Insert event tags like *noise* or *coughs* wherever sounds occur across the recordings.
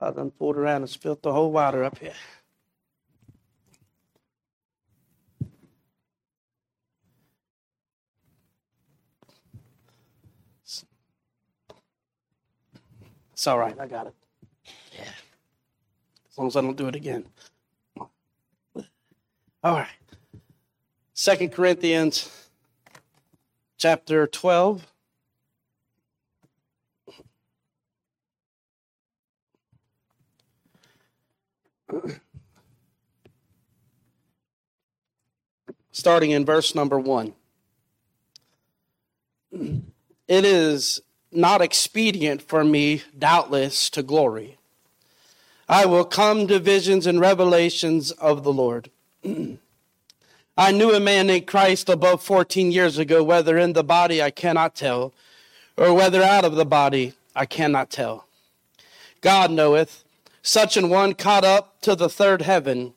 I done pulled around and spilled the whole water up here. It's all right. I got it. Yeah. As long as I don't do it again. All right. Second Corinthians chapter 12. *coughs* Starting in verse number one. It is not expedient for me, doubtless, to glory. I will come to visions and revelations of the Lord. I knew a man named Christ above 14 years ago, whether in the body I cannot tell, or whether out of the body I cannot tell. God knoweth, such an one caught up to the third heaven.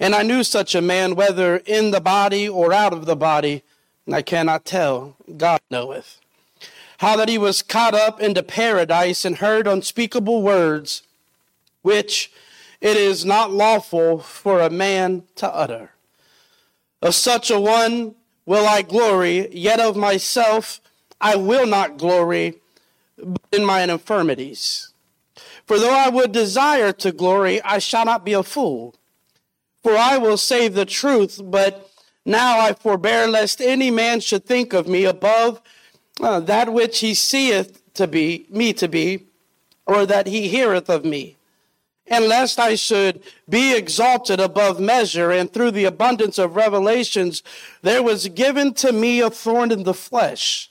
And I knew such a man, whether in the body or out of the body, I cannot tell. God knoweth how that he was caught up into paradise and heard unspeakable words, which it is not lawful for a man to utter. Of such a one will I glory, yet of myself I will not glory, but in mine infirmities. For though I would desire to glory, I shall not be a fool. For I will say the truth, but now I forbear lest any man should think of me above uh, that which he seeth to be me to be, or that he heareth of me. And lest I should be exalted above measure, and through the abundance of revelations, there was given to me a thorn in the flesh,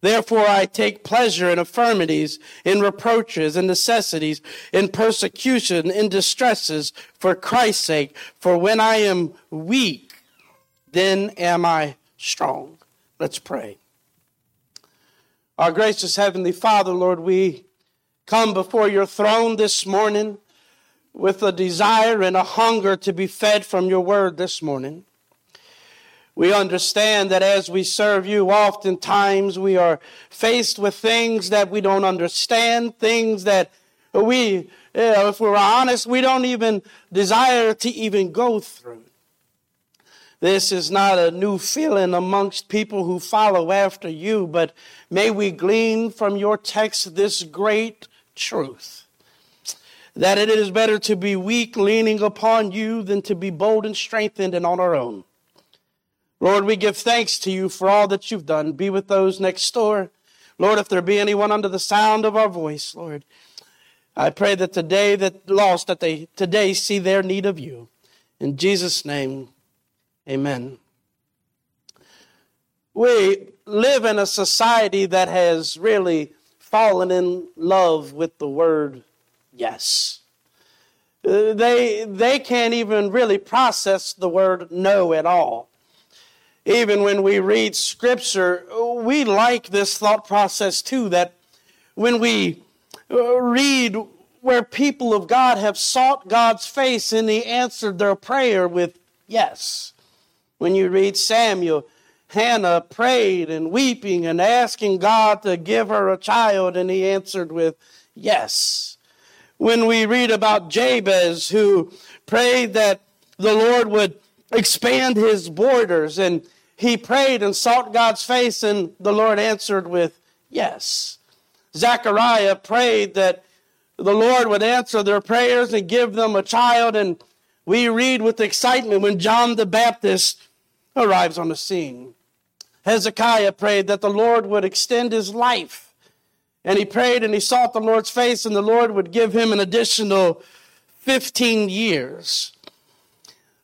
Therefore, I take pleasure in infirmities, in reproaches, in necessities, in persecution, in distresses, for Christ's sake. For when I am weak, then am I strong. Let's pray. Our gracious Heavenly Father, Lord, we come before your throne this morning with a desire and a hunger to be fed from your word this morning. We understand that as we serve you, oftentimes we are faced with things that we don't understand, things that we, eh, if we're honest, we don't even desire to even go through. This is not a new feeling amongst people who follow after you, but may we glean from your text this great truth that it is better to be weak, leaning upon you, than to be bold and strengthened and on our own. Lord, we give thanks to you for all that you've done. Be with those next door. Lord, if there be anyone under the sound of our voice, Lord, I pray that today that lost, that they today see their need of you. In Jesus' name, Amen. We live in a society that has really fallen in love with the word yes. Uh, they, they can't even really process the word no at all. Even when we read scripture, we like this thought process too that when we uh, read where people of God have sought God's face and He answered their prayer with yes. When you read Samuel, Hannah prayed and weeping and asking God to give her a child, and he answered with yes. When we read about Jabez, who prayed that the Lord would expand his borders, and he prayed and sought God's face, and the Lord answered with yes. Zechariah prayed that the Lord would answer their prayers and give them a child, and we read with excitement when John the Baptist arrives on the scene. Hezekiah prayed that the Lord would extend his life. And he prayed and he sought the Lord's face, and the Lord would give him an additional 15 years.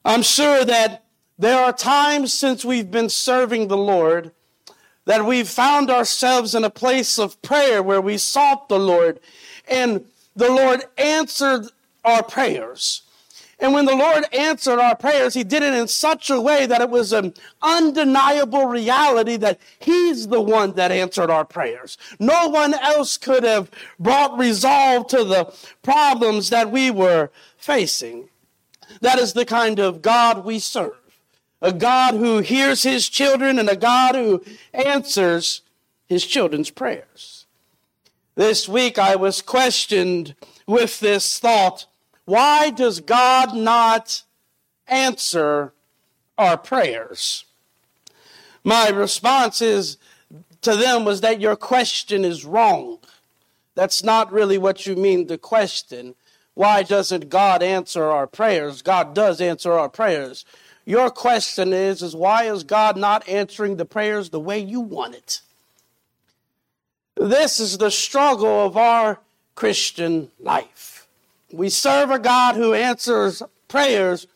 I'm sure that there are times since we've been serving the Lord that we've found ourselves in a place of prayer where we sought the Lord and the Lord answered our prayers. And when the Lord answered our prayers, He did it in such a way that it was an undeniable reality that He's the one that answered our prayers. No one else could have brought resolve to the problems that we were facing. That is the kind of God we serve. A God who hears His children and a God who answers His children's prayers. This week I was questioned with this thought why does God not answer our prayers? My response is to them was that your question is wrong. That's not really what you mean to question. Why doesn't God answer our prayers? God does answer our prayers. Your question is, is why is God not answering the prayers the way you want it? This is the struggle of our Christian life. We serve a God who answers prayers,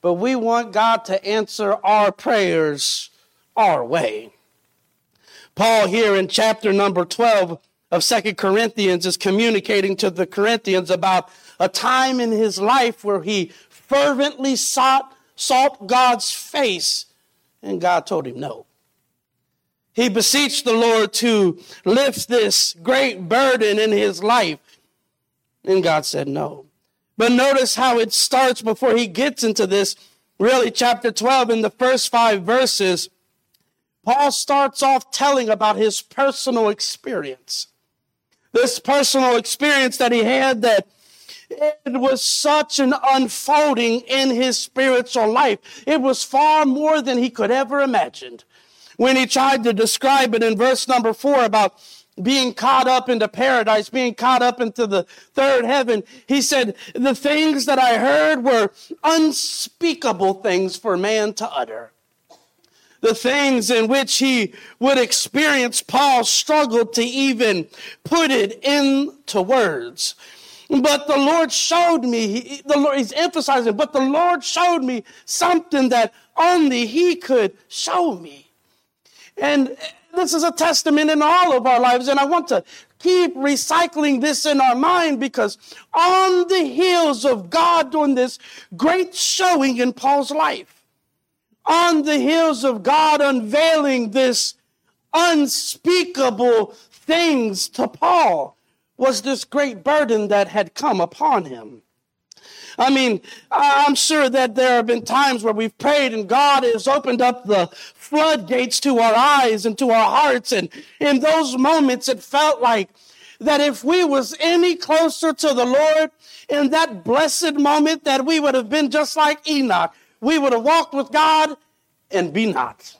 but we want God to answer our prayers our way. Paul, here in chapter number 12 of Second Corinthians, is communicating to the Corinthians about a time in his life where he fervently sought, sought God's face, and God told him no. He beseeched the Lord to lift this great burden in his life. And God said no. But notice how it starts before he gets into this. Really, chapter 12, in the first five verses, Paul starts off telling about his personal experience. This personal experience that he had that it was such an unfolding in his spiritual life. It was far more than he could ever imagined. When he tried to describe it in verse number four about being caught up into paradise, being caught up into the third heaven. He said, the things that I heard were unspeakable things for man to utter. The things in which he would experience, Paul struggled to even put it into words. But the Lord showed me, the Lord, he's emphasizing, but the Lord showed me something that only he could show me. And this is a testament in all of our lives. And I want to keep recycling this in our mind because on the heels of God doing this great showing in Paul's life, on the heels of God unveiling this unspeakable things to Paul, was this great burden that had come upon him. I mean, I'm sure that there have been times where we've prayed and God has opened up the floodgates to our eyes and to our hearts. And in those moments, it felt like that if we was any closer to the Lord in that blessed moment, that we would have been just like Enoch. We would have walked with God and be not.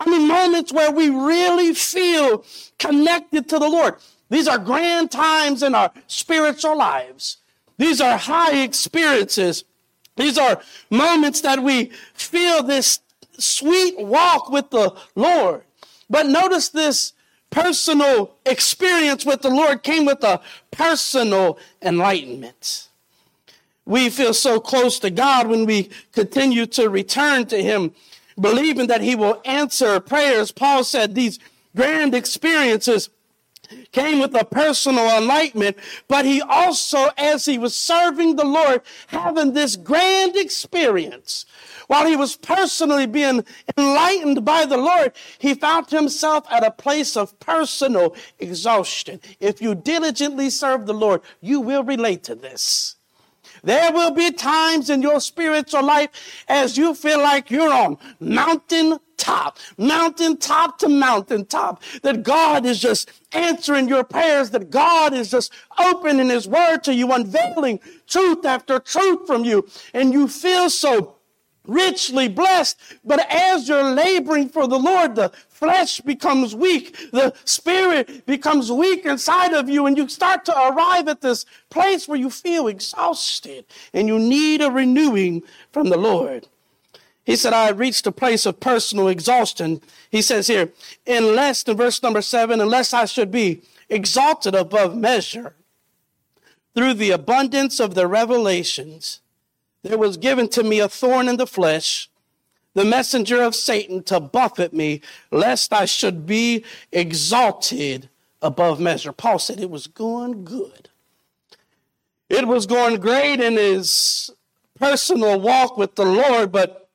I mean, moments where we really feel connected to the Lord. These are grand times in our spiritual lives. These are high experiences. These are moments that we feel this sweet walk with the Lord. But notice this personal experience with the Lord came with a personal enlightenment. We feel so close to God when we continue to return to Him, believing that He will answer prayers. Paul said these grand experiences came with a personal enlightenment, but he also, as he was serving the Lord, having this grand experience, while he was personally being enlightened by the Lord, he found himself at a place of personal exhaustion. If you diligently serve the Lord, you will relate to this. There will be times in your spiritual life as you feel like you're on mountain top, mountain top to mountain top, that God is just answering your prayers, that God is just opening his word to you, unveiling truth after truth from you. And you feel so richly blessed. But as you're laboring for the Lord, the flesh becomes weak. The spirit becomes weak inside of you. And you start to arrive at this place where you feel exhausted and you need a renewing from the Lord. He said, I reached a place of personal exhaustion. He says here, unless, in verse number seven, unless I should be exalted above measure through the abundance of the revelations there was given to me a thorn in the flesh, the messenger of Satan to buffet me, lest I should be exalted above measure. Paul said it was going good. It was going great in his personal walk with the Lord, but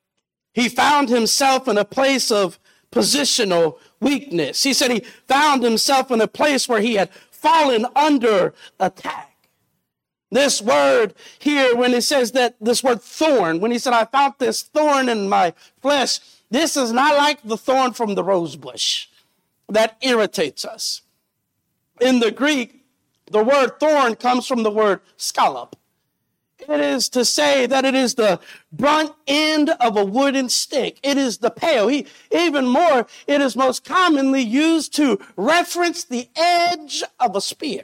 he found himself in a place of positional weakness. He said he found himself in a place where he had fallen under attack. This word here, when it says that this word thorn, when he said, I found this thorn in my flesh, this is not like the thorn from the rose bush that irritates us. In the Greek, the word thorn comes from the word scallop. It is to say that it is the brunt end of a wooden stick. It is the pale. He, even more, it is most commonly used to reference the edge of a spear.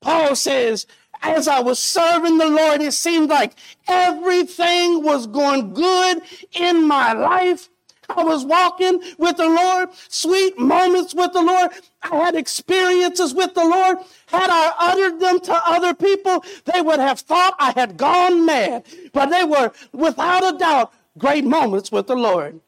Paul says, as I was serving the Lord, it seemed like everything was going good in my life. I was walking with the Lord, sweet moments with the Lord. I had experiences with the Lord. Had I uttered them to other people, they would have thought I had gone mad. But they were, without a doubt, great moments with the Lord.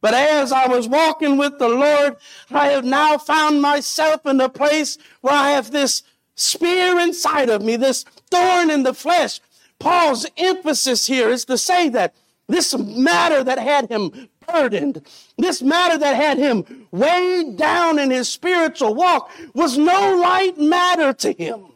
But as I was walking with the Lord, I have now found myself in a place where I have this spear inside of me, this thorn in the flesh. Paul's emphasis here is to say that this matter that had him burdened. This matter that had him weighed down in his spiritual walk was no light matter to him.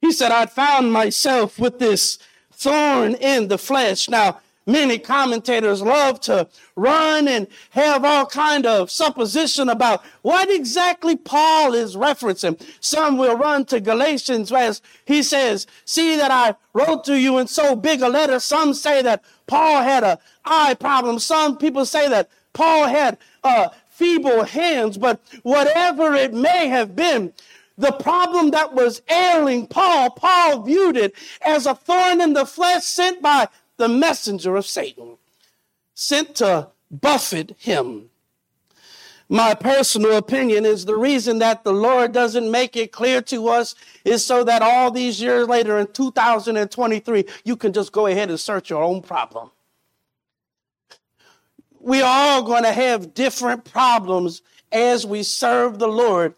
He said, I'd found myself with this thorn in the flesh. Now, many commentators love to run and have all kind of supposition about what exactly Paul is referencing. Some will run to Galatians as he says, see that I wrote to you in so big a letter. Some say that Paul had a eye problem. Some people say that Paul had uh, feeble hands, but whatever it may have been, the problem that was ailing Paul, Paul viewed it as a thorn in the flesh sent by the messenger of Satan, sent to buffet him. My personal opinion is the reason that the Lord doesn't make it clear to us is so that all these years later in 2023, you can just go ahead and search your own problem. We are all going to have different problems as we serve the Lord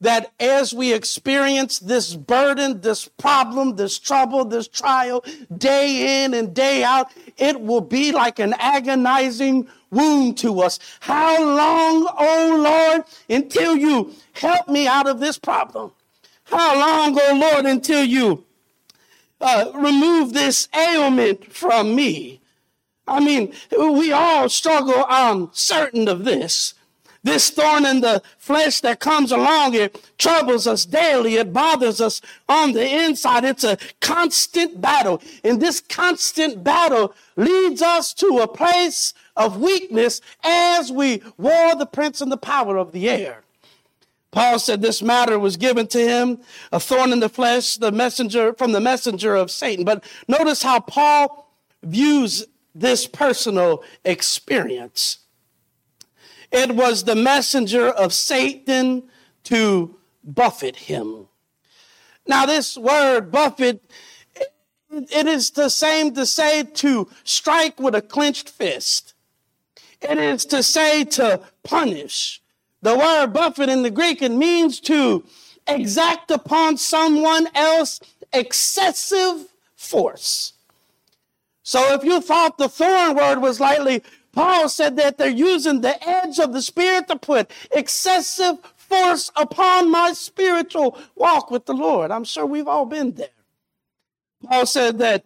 that as we experience this burden, this problem, this trouble, this trial, day in and day out, it will be like an agonizing wound to us. How long, oh Lord, until you help me out of this problem? How long, oh Lord, until you uh, remove this ailment from me? I mean, we all struggle. I'm certain of this. This thorn in the flesh that comes along, it troubles us daily. It bothers us on the inside. It's a constant battle. And this constant battle leads us to a place of weakness as we war the prince and the power of the air. Paul said this matter was given to him, a thorn in the flesh, the messenger from the messenger of Satan. But notice how Paul views this personal experience. It was the messenger of Satan to buffet him. Now, this word buffet, it is the same to say to strike with a clenched fist. It is to say to punish. The word buffet in the Greek, it means to exact upon someone else excessive force. So if you thought the thorn word was lightly Paul said that they're using the edge of the Spirit to put excessive force upon my spiritual walk with the Lord. I'm sure we've all been there. Paul said that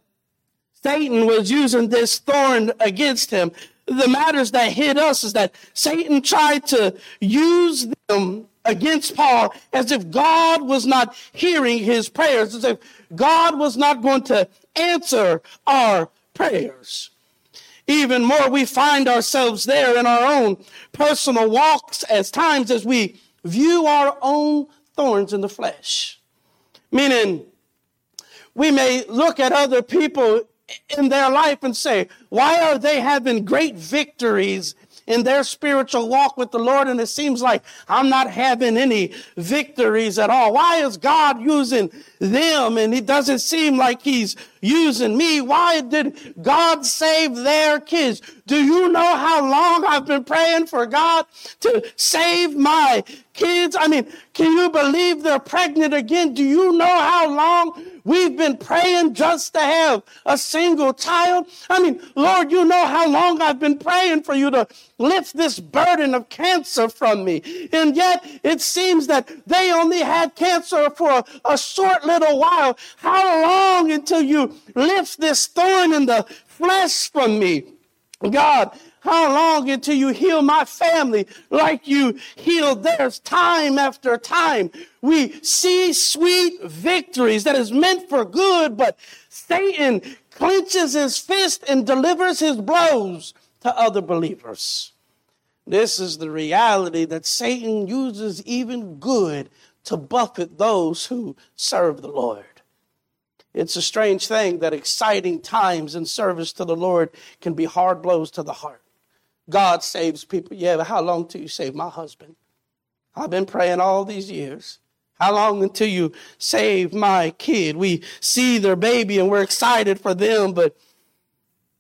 Satan was using this thorn against him. The matters that hit us is that Satan tried to use them against Paul as if God was not hearing his prayers, as if God was not going to answer our prayers. Even more, we find ourselves there in our own personal walks as times as we view our own thorns in the flesh. Meaning, we may look at other people in their life and say, why are they having great victories in their spiritual walk with the Lord, and it seems like I'm not having any victories at all. Why is God using them and it doesn't seem like He's using me? Why did God save their kids? Do you know how long I've been praying for God to save my kids? I mean, can you believe they're pregnant again? Do you know how long we've been praying just to have a single child? I mean, Lord, you know how long I've been praying for you to lift this burden of cancer from me. And yet it seems that they only had cancer for a, a short little while. How long until you lift this thorn in the flesh from me? God, how long until you heal my family like you healed theirs time after time? We see sweet victories that is meant for good, but Satan clenches his fist and delivers his blows to other believers. This is the reality that Satan uses even good to buffet those who serve the Lord. It's a strange thing that exciting times in service to the Lord can be hard blows to the heart. God saves people. Yeah, but how long till you save my husband? I've been praying all these years. How long until you save my kid? We see their baby and we're excited for them, but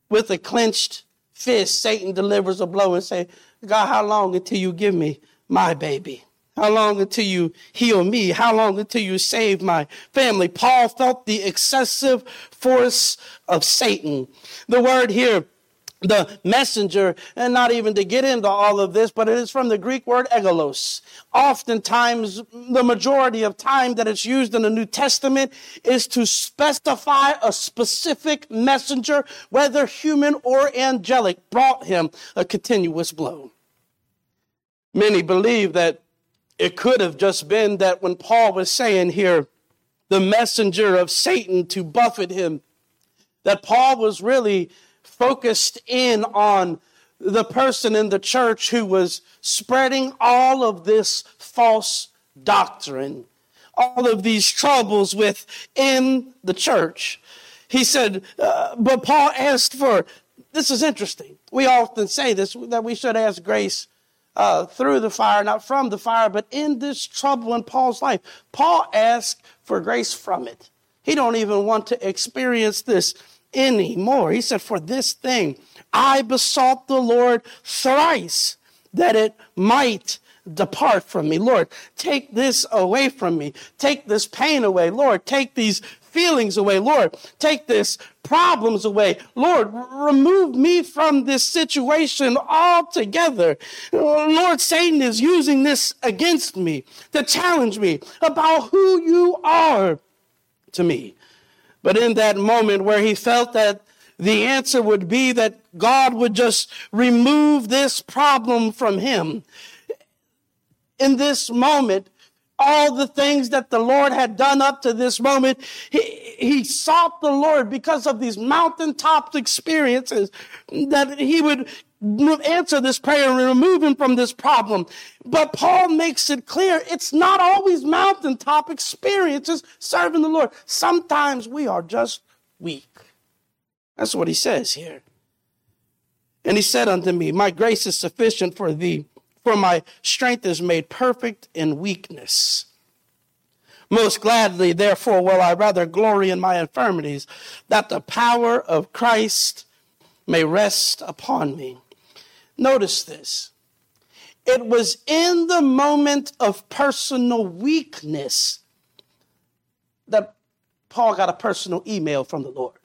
with a clenched fist, Satan delivers a blow and say, God, how long until you give me my baby? How long until you heal me? How long until you save my family? Paul felt the excessive force of Satan. The word here the messenger, and not even to get into all of this, but it is from the Greek word egelos. Oftentimes, the majority of time that it's used in the New Testament is to specify a specific messenger, whether human or angelic, brought him a continuous blow. Many believe that it could have just been that when Paul was saying here, the messenger of Satan to buffet him, that Paul was really focused in on the person in the church who was spreading all of this false doctrine, all of these troubles within the church. He said, uh, but Paul asked for, this is interesting. We often say this, that we should ask grace uh, through the fire, not from the fire, but in this trouble in Paul's life. Paul asked for grace from it. He don't even want to experience this anymore. He said, For this thing I besought the Lord thrice that it might depart from me. Lord, take this away from me. Take this pain away. Lord, take these feelings away. Lord, take this problems away. Lord, remove me from this situation altogether. Lord, Satan is using this against me to challenge me about who you are to me. But in that moment where he felt that the answer would be that God would just remove this problem from him, in this moment, all the things that the Lord had done up to this moment, he, he sought the Lord because of these mountaintop experiences that he would answer this prayer and remove him from this problem. But Paul makes it clear it's not always mountaintop experiences serving the Lord. Sometimes we are just weak. That's what he says here. And he said unto me, My grace is sufficient for thee, for my strength is made perfect in weakness. Most gladly, therefore, will I rather glory in my infirmities, that the power of Christ may rest upon me. Notice this. It was in the moment of personal weakness that Paul got a personal email from the Lord.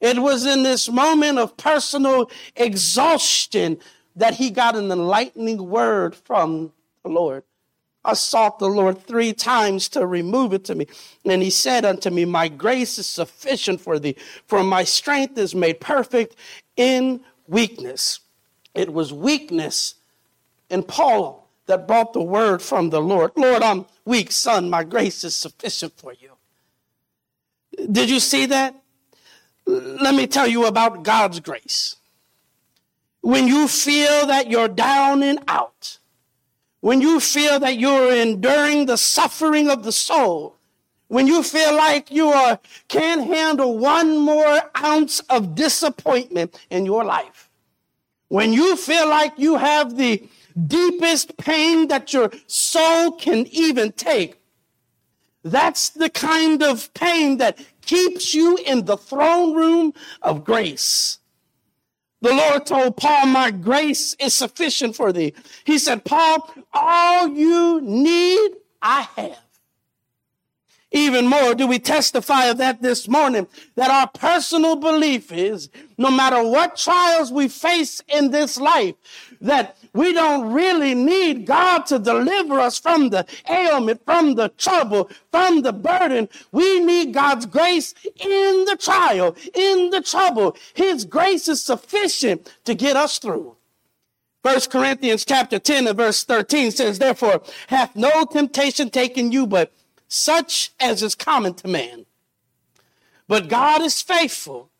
It was in this moment of personal exhaustion that he got an enlightening word from the Lord. I sought the Lord three times to remove it to me. And he said unto me, My grace is sufficient for thee, for my strength is made perfect in weakness. It was weakness in Paul that brought the word from the Lord. Lord, I'm weak, son. My grace is sufficient for you. Did you see that? Let me tell you about God's grace. When you feel that you're down and out, when you feel that you're enduring the suffering of the soul, when you feel like you are, can't handle one more ounce of disappointment in your life, when you feel like you have the deepest pain that your soul can even take, that's the kind of pain that keeps you in the throne room of grace. The Lord told Paul, My grace is sufficient for thee. He said, Paul, all you need, I have. Even more, do we testify of that this morning? That our personal belief is no matter what trials we face in this life, that we don't really need God to deliver us from the ailment, from the trouble, from the burden. We need God's grace in the trial, in the trouble. His grace is sufficient to get us through. First Corinthians chapter 10 and verse 13 says, Therefore, hath no temptation taken you, but such as is common to man. But God is faithful,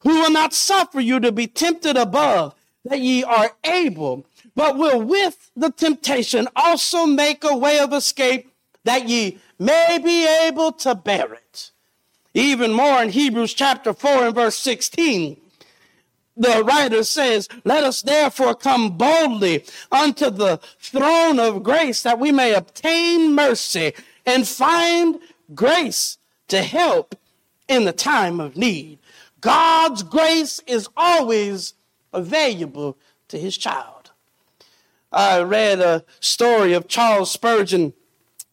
who will not suffer you to be tempted above that ye are able, but will with the temptation also make a way of escape that ye may be able to bear it. Even more in Hebrews chapter 4 and verse 16, the writer says, Let us therefore come boldly unto the throne of grace that we may obtain mercy and find grace to help in the time of need. God's grace is always available to his child. I read a story of Charles Spurgeon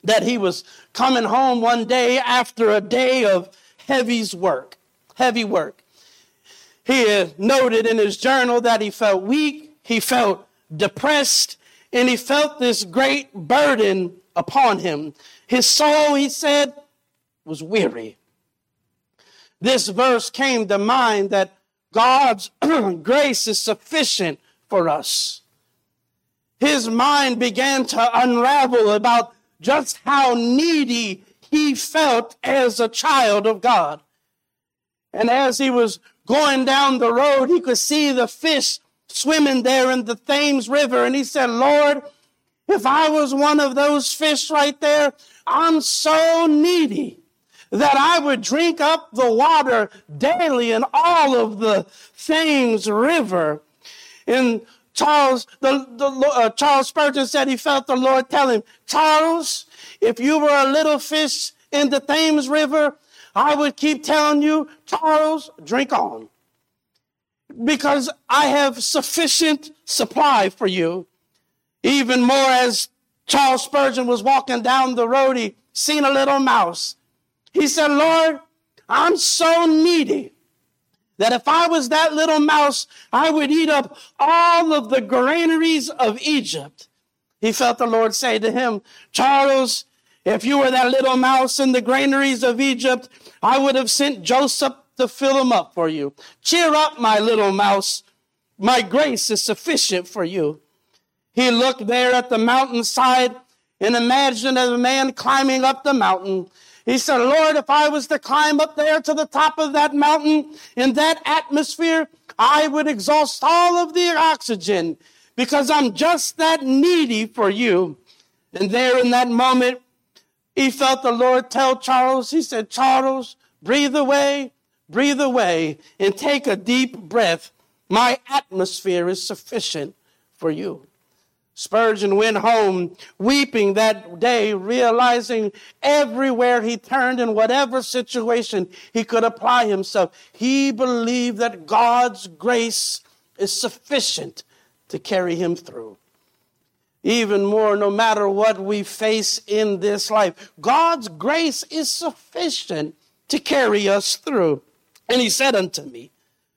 that he was coming home one day after a day of heavy's work, heavy work. He noted in his journal that he felt weak, he felt depressed, and he felt this great burden upon him. His soul, he said, was weary. This verse came to mind that God's *clears throat* grace is sufficient for us. His mind began to unravel about just how needy he felt as a child of God. And as he was going down the road, he could see the fish swimming there in the Thames River. And he said, Lord, if I was one of those fish right there, I'm so needy that I would drink up the water daily in all of the Thames River. And Charles, the, the uh, Charles Spurgeon said he felt the Lord tell him, Charles, if you were a little fish in the Thames River, I would keep telling you, Charles, drink on. Because I have sufficient supply for you. Even more as Charles Spurgeon was walking down the road, he seen a little mouse. He said, Lord, I'm so needy that if I was that little mouse, I would eat up all of the granaries of Egypt. He felt the Lord say to him, Charles, if you were that little mouse in the granaries of Egypt, I would have sent Joseph to fill them up for you. Cheer up, my little mouse. My grace is sufficient for you. He looked there at the mountainside and imagined a man climbing up the mountain. He said, Lord, if I was to climb up there to the top of that mountain in that atmosphere, I would exhaust all of the oxygen because I'm just that needy for you. And there in that moment, he felt the Lord tell Charles, he said, Charles, breathe away, breathe away, and take a deep breath. My atmosphere is sufficient for you. Spurgeon went home weeping that day, realizing everywhere he turned in whatever situation he could apply himself, he believed that God's grace is sufficient to carry him through. Even more, no matter what we face in this life, God's grace is sufficient to carry us through. And he said unto me,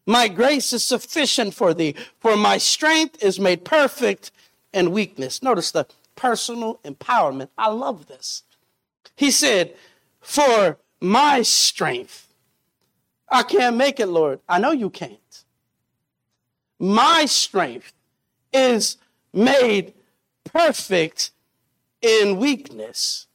My grace is sufficient for thee, for my strength is made perfect and weakness. Notice the personal empowerment. I love this. He said, For my strength, I can't make it, Lord. I know you can't. My strength is made perfect in weakness.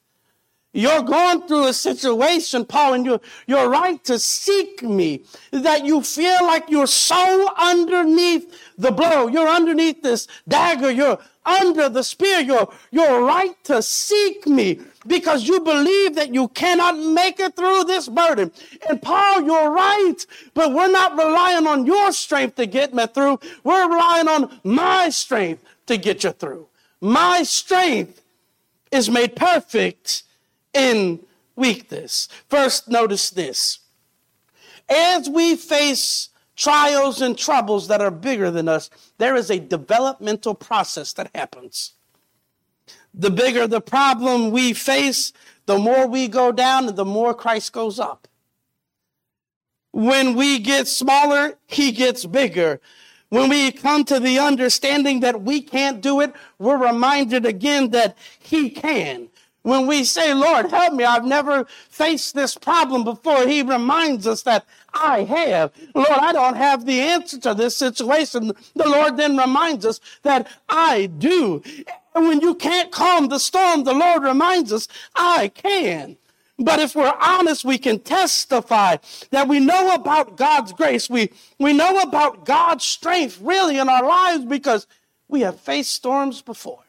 You're going through a situation, Paul, and you're, you're right to seek me. That you feel like you're so underneath the blow. You're underneath this dagger. You're under the spear. You're, you're right to seek me because you believe that you cannot make it through this burden. And Paul, you're right, but we're not relying on your strength to get me through. We're relying on my strength to get you through. My strength is made perfect in weakness. First, notice this. As we face trials and troubles that are bigger than us, there is a developmental process that happens. The bigger the problem we face, the more we go down and the more Christ goes up. When we get smaller, he gets bigger. When we come to the understanding that we can't do it, we're reminded again that he can. When we say, Lord, help me, I've never faced this problem before, he reminds us that I have. Lord, I don't have the answer to this situation. The Lord then reminds us that I do. And when you can't calm the storm, the Lord reminds us, I can. But if we're honest, we can testify that we know about God's grace. We, we know about God's strength really in our lives because we have faced storms before.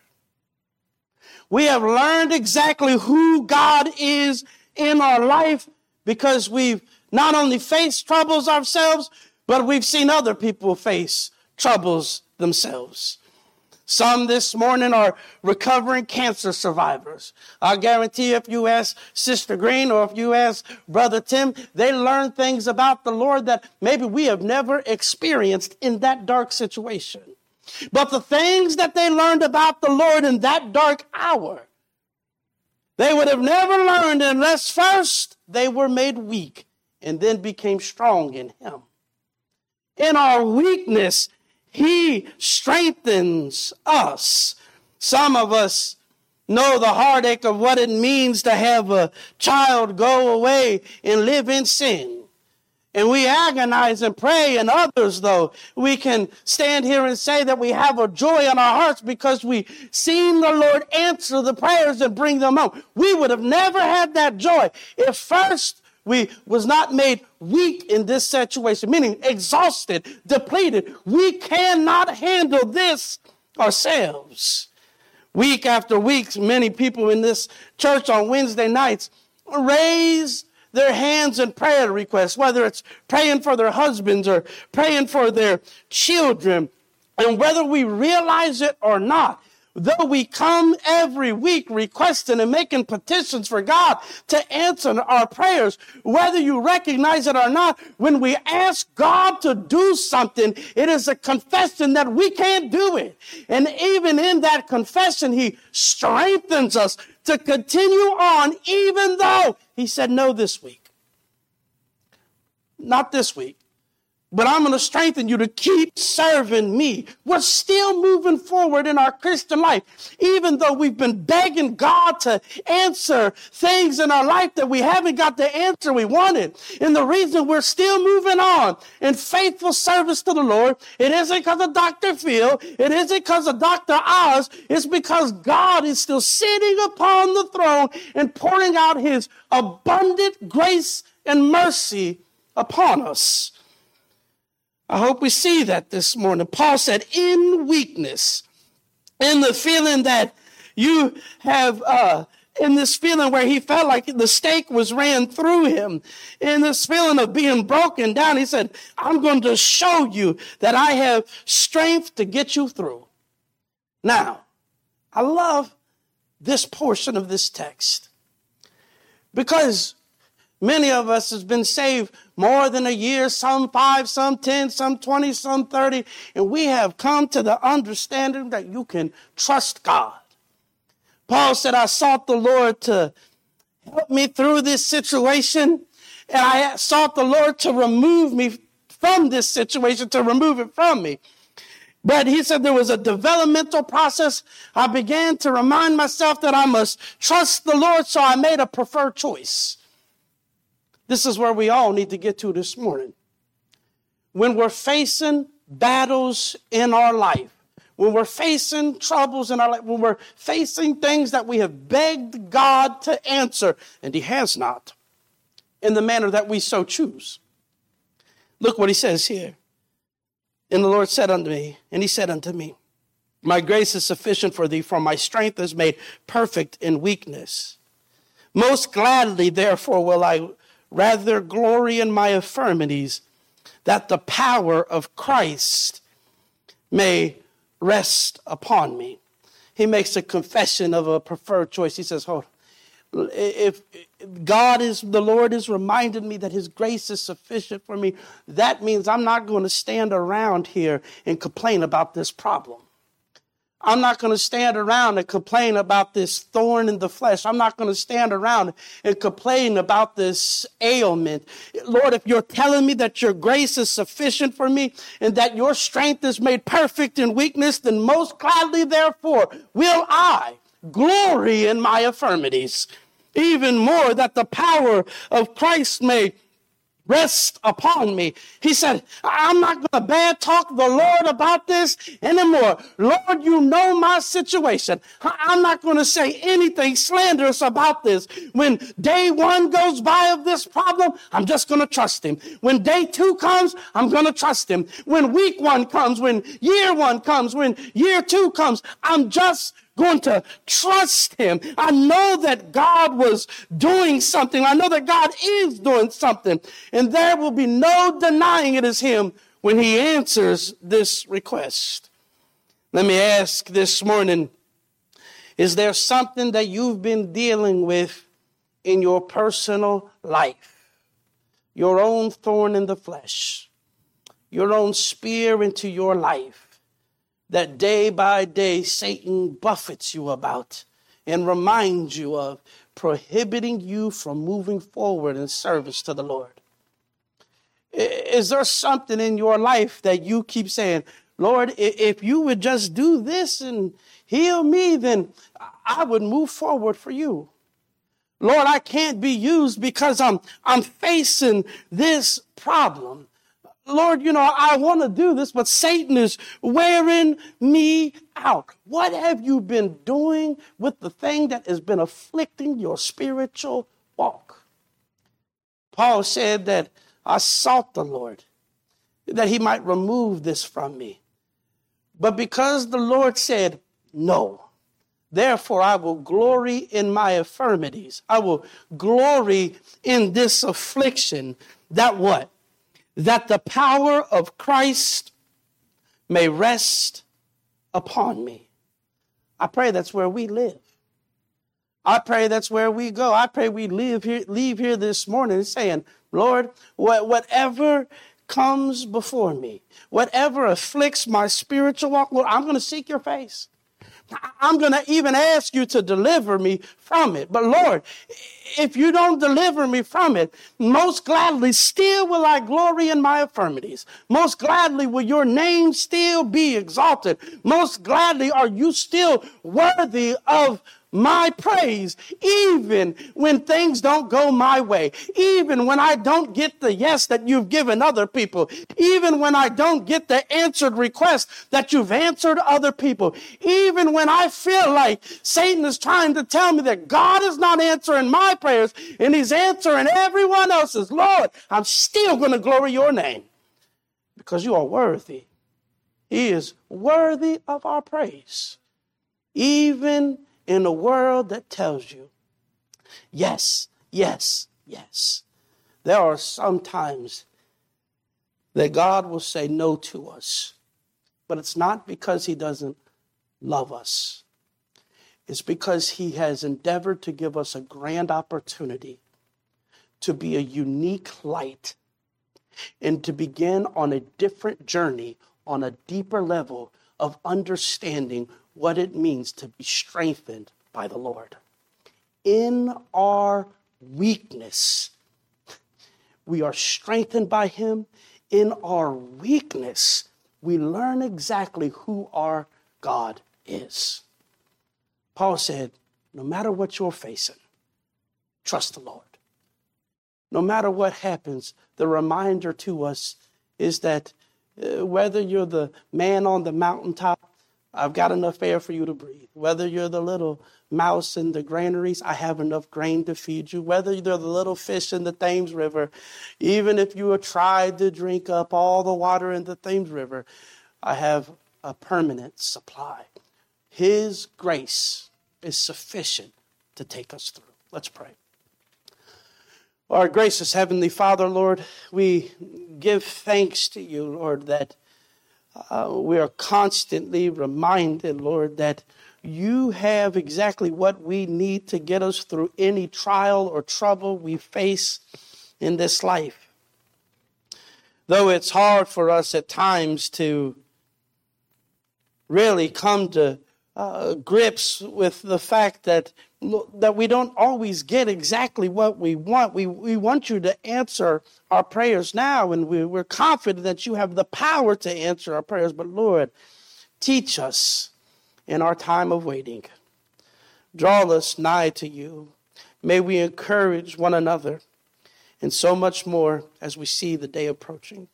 We have learned exactly who God is in our life because we've not only face troubles ourselves, but we've seen other people face troubles themselves. Some this morning are recovering cancer survivors. I guarantee if you ask Sister Green or if you ask Brother Tim, they learn things about the Lord that maybe we have never experienced in that dark situation. But the things that they learned about the Lord in that dark hour, they would have never learned unless first they were made weak and then became strong in Him. In our weakness, he strengthens us. Some of us know the heartache of what it means to have a child go away and live in sin. And we agonize and pray, and others, though, we can stand here and say that we have a joy in our hearts because we've seen the Lord answer the prayers and bring them home. We would have never had that joy if first we was not made weak in this situation, meaning exhausted, depleted. We cannot handle this ourselves. Week after week, many people in this church on Wednesday nights raise their hands in prayer requests, whether it's praying for their husbands or praying for their children. And whether we realize it or not, Though we come every week requesting and making petitions for God to answer our prayers, whether you recognize it or not, when we ask God to do something, it is a confession that we can't do it. And even in that confession, He strengthens us to continue on, even though He said no this week. Not this week but I'm going to strengthen you to keep serving me. We're still moving forward in our Christian life, even though we've been begging God to answer things in our life that we haven't got the answer we wanted. And the reason we're still moving on in faithful service to the Lord, it isn't because of Dr. Phil, it isn't because of Dr. Oz, it's because God is still sitting upon the throne and pouring out his abundant grace and mercy upon us. I hope we see that this morning. Paul said, in weakness, in the feeling that you have, uh, in this feeling where he felt like the stake was ran through him, in this feeling of being broken down, he said, I'm going to show you that I have strength to get you through. Now, I love this portion of this text because Many of us has been saved more than a year, some five, some 10, some 20, some 30, and we have come to the understanding that you can trust God. Paul said, I sought the Lord to help me through this situation, and I sought the Lord to remove me from this situation, to remove it from me. But he said there was a developmental process. I began to remind myself that I must trust the Lord, so I made a preferred choice. This is where we all need to get to this morning. When we're facing battles in our life, when we're facing troubles in our life, when we're facing things that we have begged God to answer, and He has not, in the manner that we so choose. Look what He says here. And the Lord said unto me, and He said unto me, My grace is sufficient for thee, for my strength is made perfect in weakness. Most gladly, therefore, will I rather glory in my infirmities, that the power of Christ may rest upon me. He makes a confession of a preferred choice. He says, Hold, if God is, the Lord has reminded me that His grace is sufficient for me, that means I'm not going to stand around here and complain about this problem. I'm not going to stand around and complain about this thorn in the flesh. I'm not going to stand around and complain about this ailment. Lord, if you're telling me that your grace is sufficient for me and that your strength is made perfect in weakness, then most gladly, therefore, will I glory in my infirmities, even more that the power of Christ may rest upon me. He said, I'm not going to bad talk the Lord about this anymore. Lord, you know my situation. I'm not going to say anything slanderous about this. When day one goes by of this problem, I'm just going to trust him. When day two comes, I'm going to trust him. When week one comes, when year one comes, when year two comes, I'm just going to trust him. I know that God was doing something. I know that God is doing something. And there will be no denying it is him when he answers this request. Let me ask this morning Is there something that you've been dealing with in your personal life? Your own thorn in the flesh, your own spear into your life that day by day Satan buffets you about and reminds you of, prohibiting you from moving forward in service to the Lord? Is there something in your life that you keep saying, Lord, if you would just do this and heal me, then I would move forward for you. Lord, I can't be used because I'm, I'm facing this problem. Lord, you know, I want to do this, but Satan is wearing me out. What have you been doing with the thing that has been afflicting your spiritual walk? Paul said that I sought the Lord that he might remove this from me. But because the Lord said no, therefore I will glory in my infirmities. I will glory in this affliction that what? That the power of Christ may rest upon me. I pray that's where we live. I pray that's where we go. I pray we live here, leave here this morning saying, Lord, whatever comes before me, whatever afflicts my spiritual walk, Lord, I'm going to seek your face. I'm going to even ask you to deliver me from it. But Lord, if you don't deliver me from it, most gladly still will I glory in my infirmities. Most gladly will your name still be exalted. Most gladly are you still worthy of my praise, even when things don't go my way, even when I don't get the yes that you've given other people, even when I don't get the answered request that you've answered other people, even when I feel like Satan is trying to tell me that God is not answering my prayers and he's answering everyone else's. Lord, I'm still going to glory your name because you are worthy. He is worthy of our praise. Even in a world that tells you, yes, yes, yes. There are some times that God will say no to us, but it's not because He doesn't love us. It's because He has endeavored to give us a grand opportunity to be a unique light and to begin on a different journey, on a deeper level of understanding what it means to be strengthened by the Lord. In our weakness, we are strengthened by Him. In our weakness, we learn exactly who our God is. Paul said, No matter what you're facing, trust the Lord. No matter what happens, the reminder to us is that Uh, whether you're the man on the mountaintop I've got enough air for you to breathe. Whether you're the little mouse in the granaries, I have enough grain to feed you. Whether you're the little fish in the Thames River, even if you have tried to drink up all the water in the Thames River, I have a permanent supply. His grace is sufficient to take us through. Let's pray. Our gracious Heavenly Father, Lord, we give thanks to you, Lord, that uh, we are constantly reminded, Lord, that you have exactly what we need to get us through any trial or trouble we face in this life. Though it's hard for us at times to really come to uh, grips with the fact that that we don't always get exactly what we want. We, we want you to answer our prayers now, and we, we're confident that you have the power to answer our prayers. But Lord, teach us in our time of waiting. Draw us nigh to you. May we encourage one another and so much more as we see the day approaching.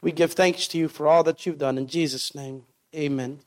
We give thanks to you for all that you've done. In Jesus' name, amen.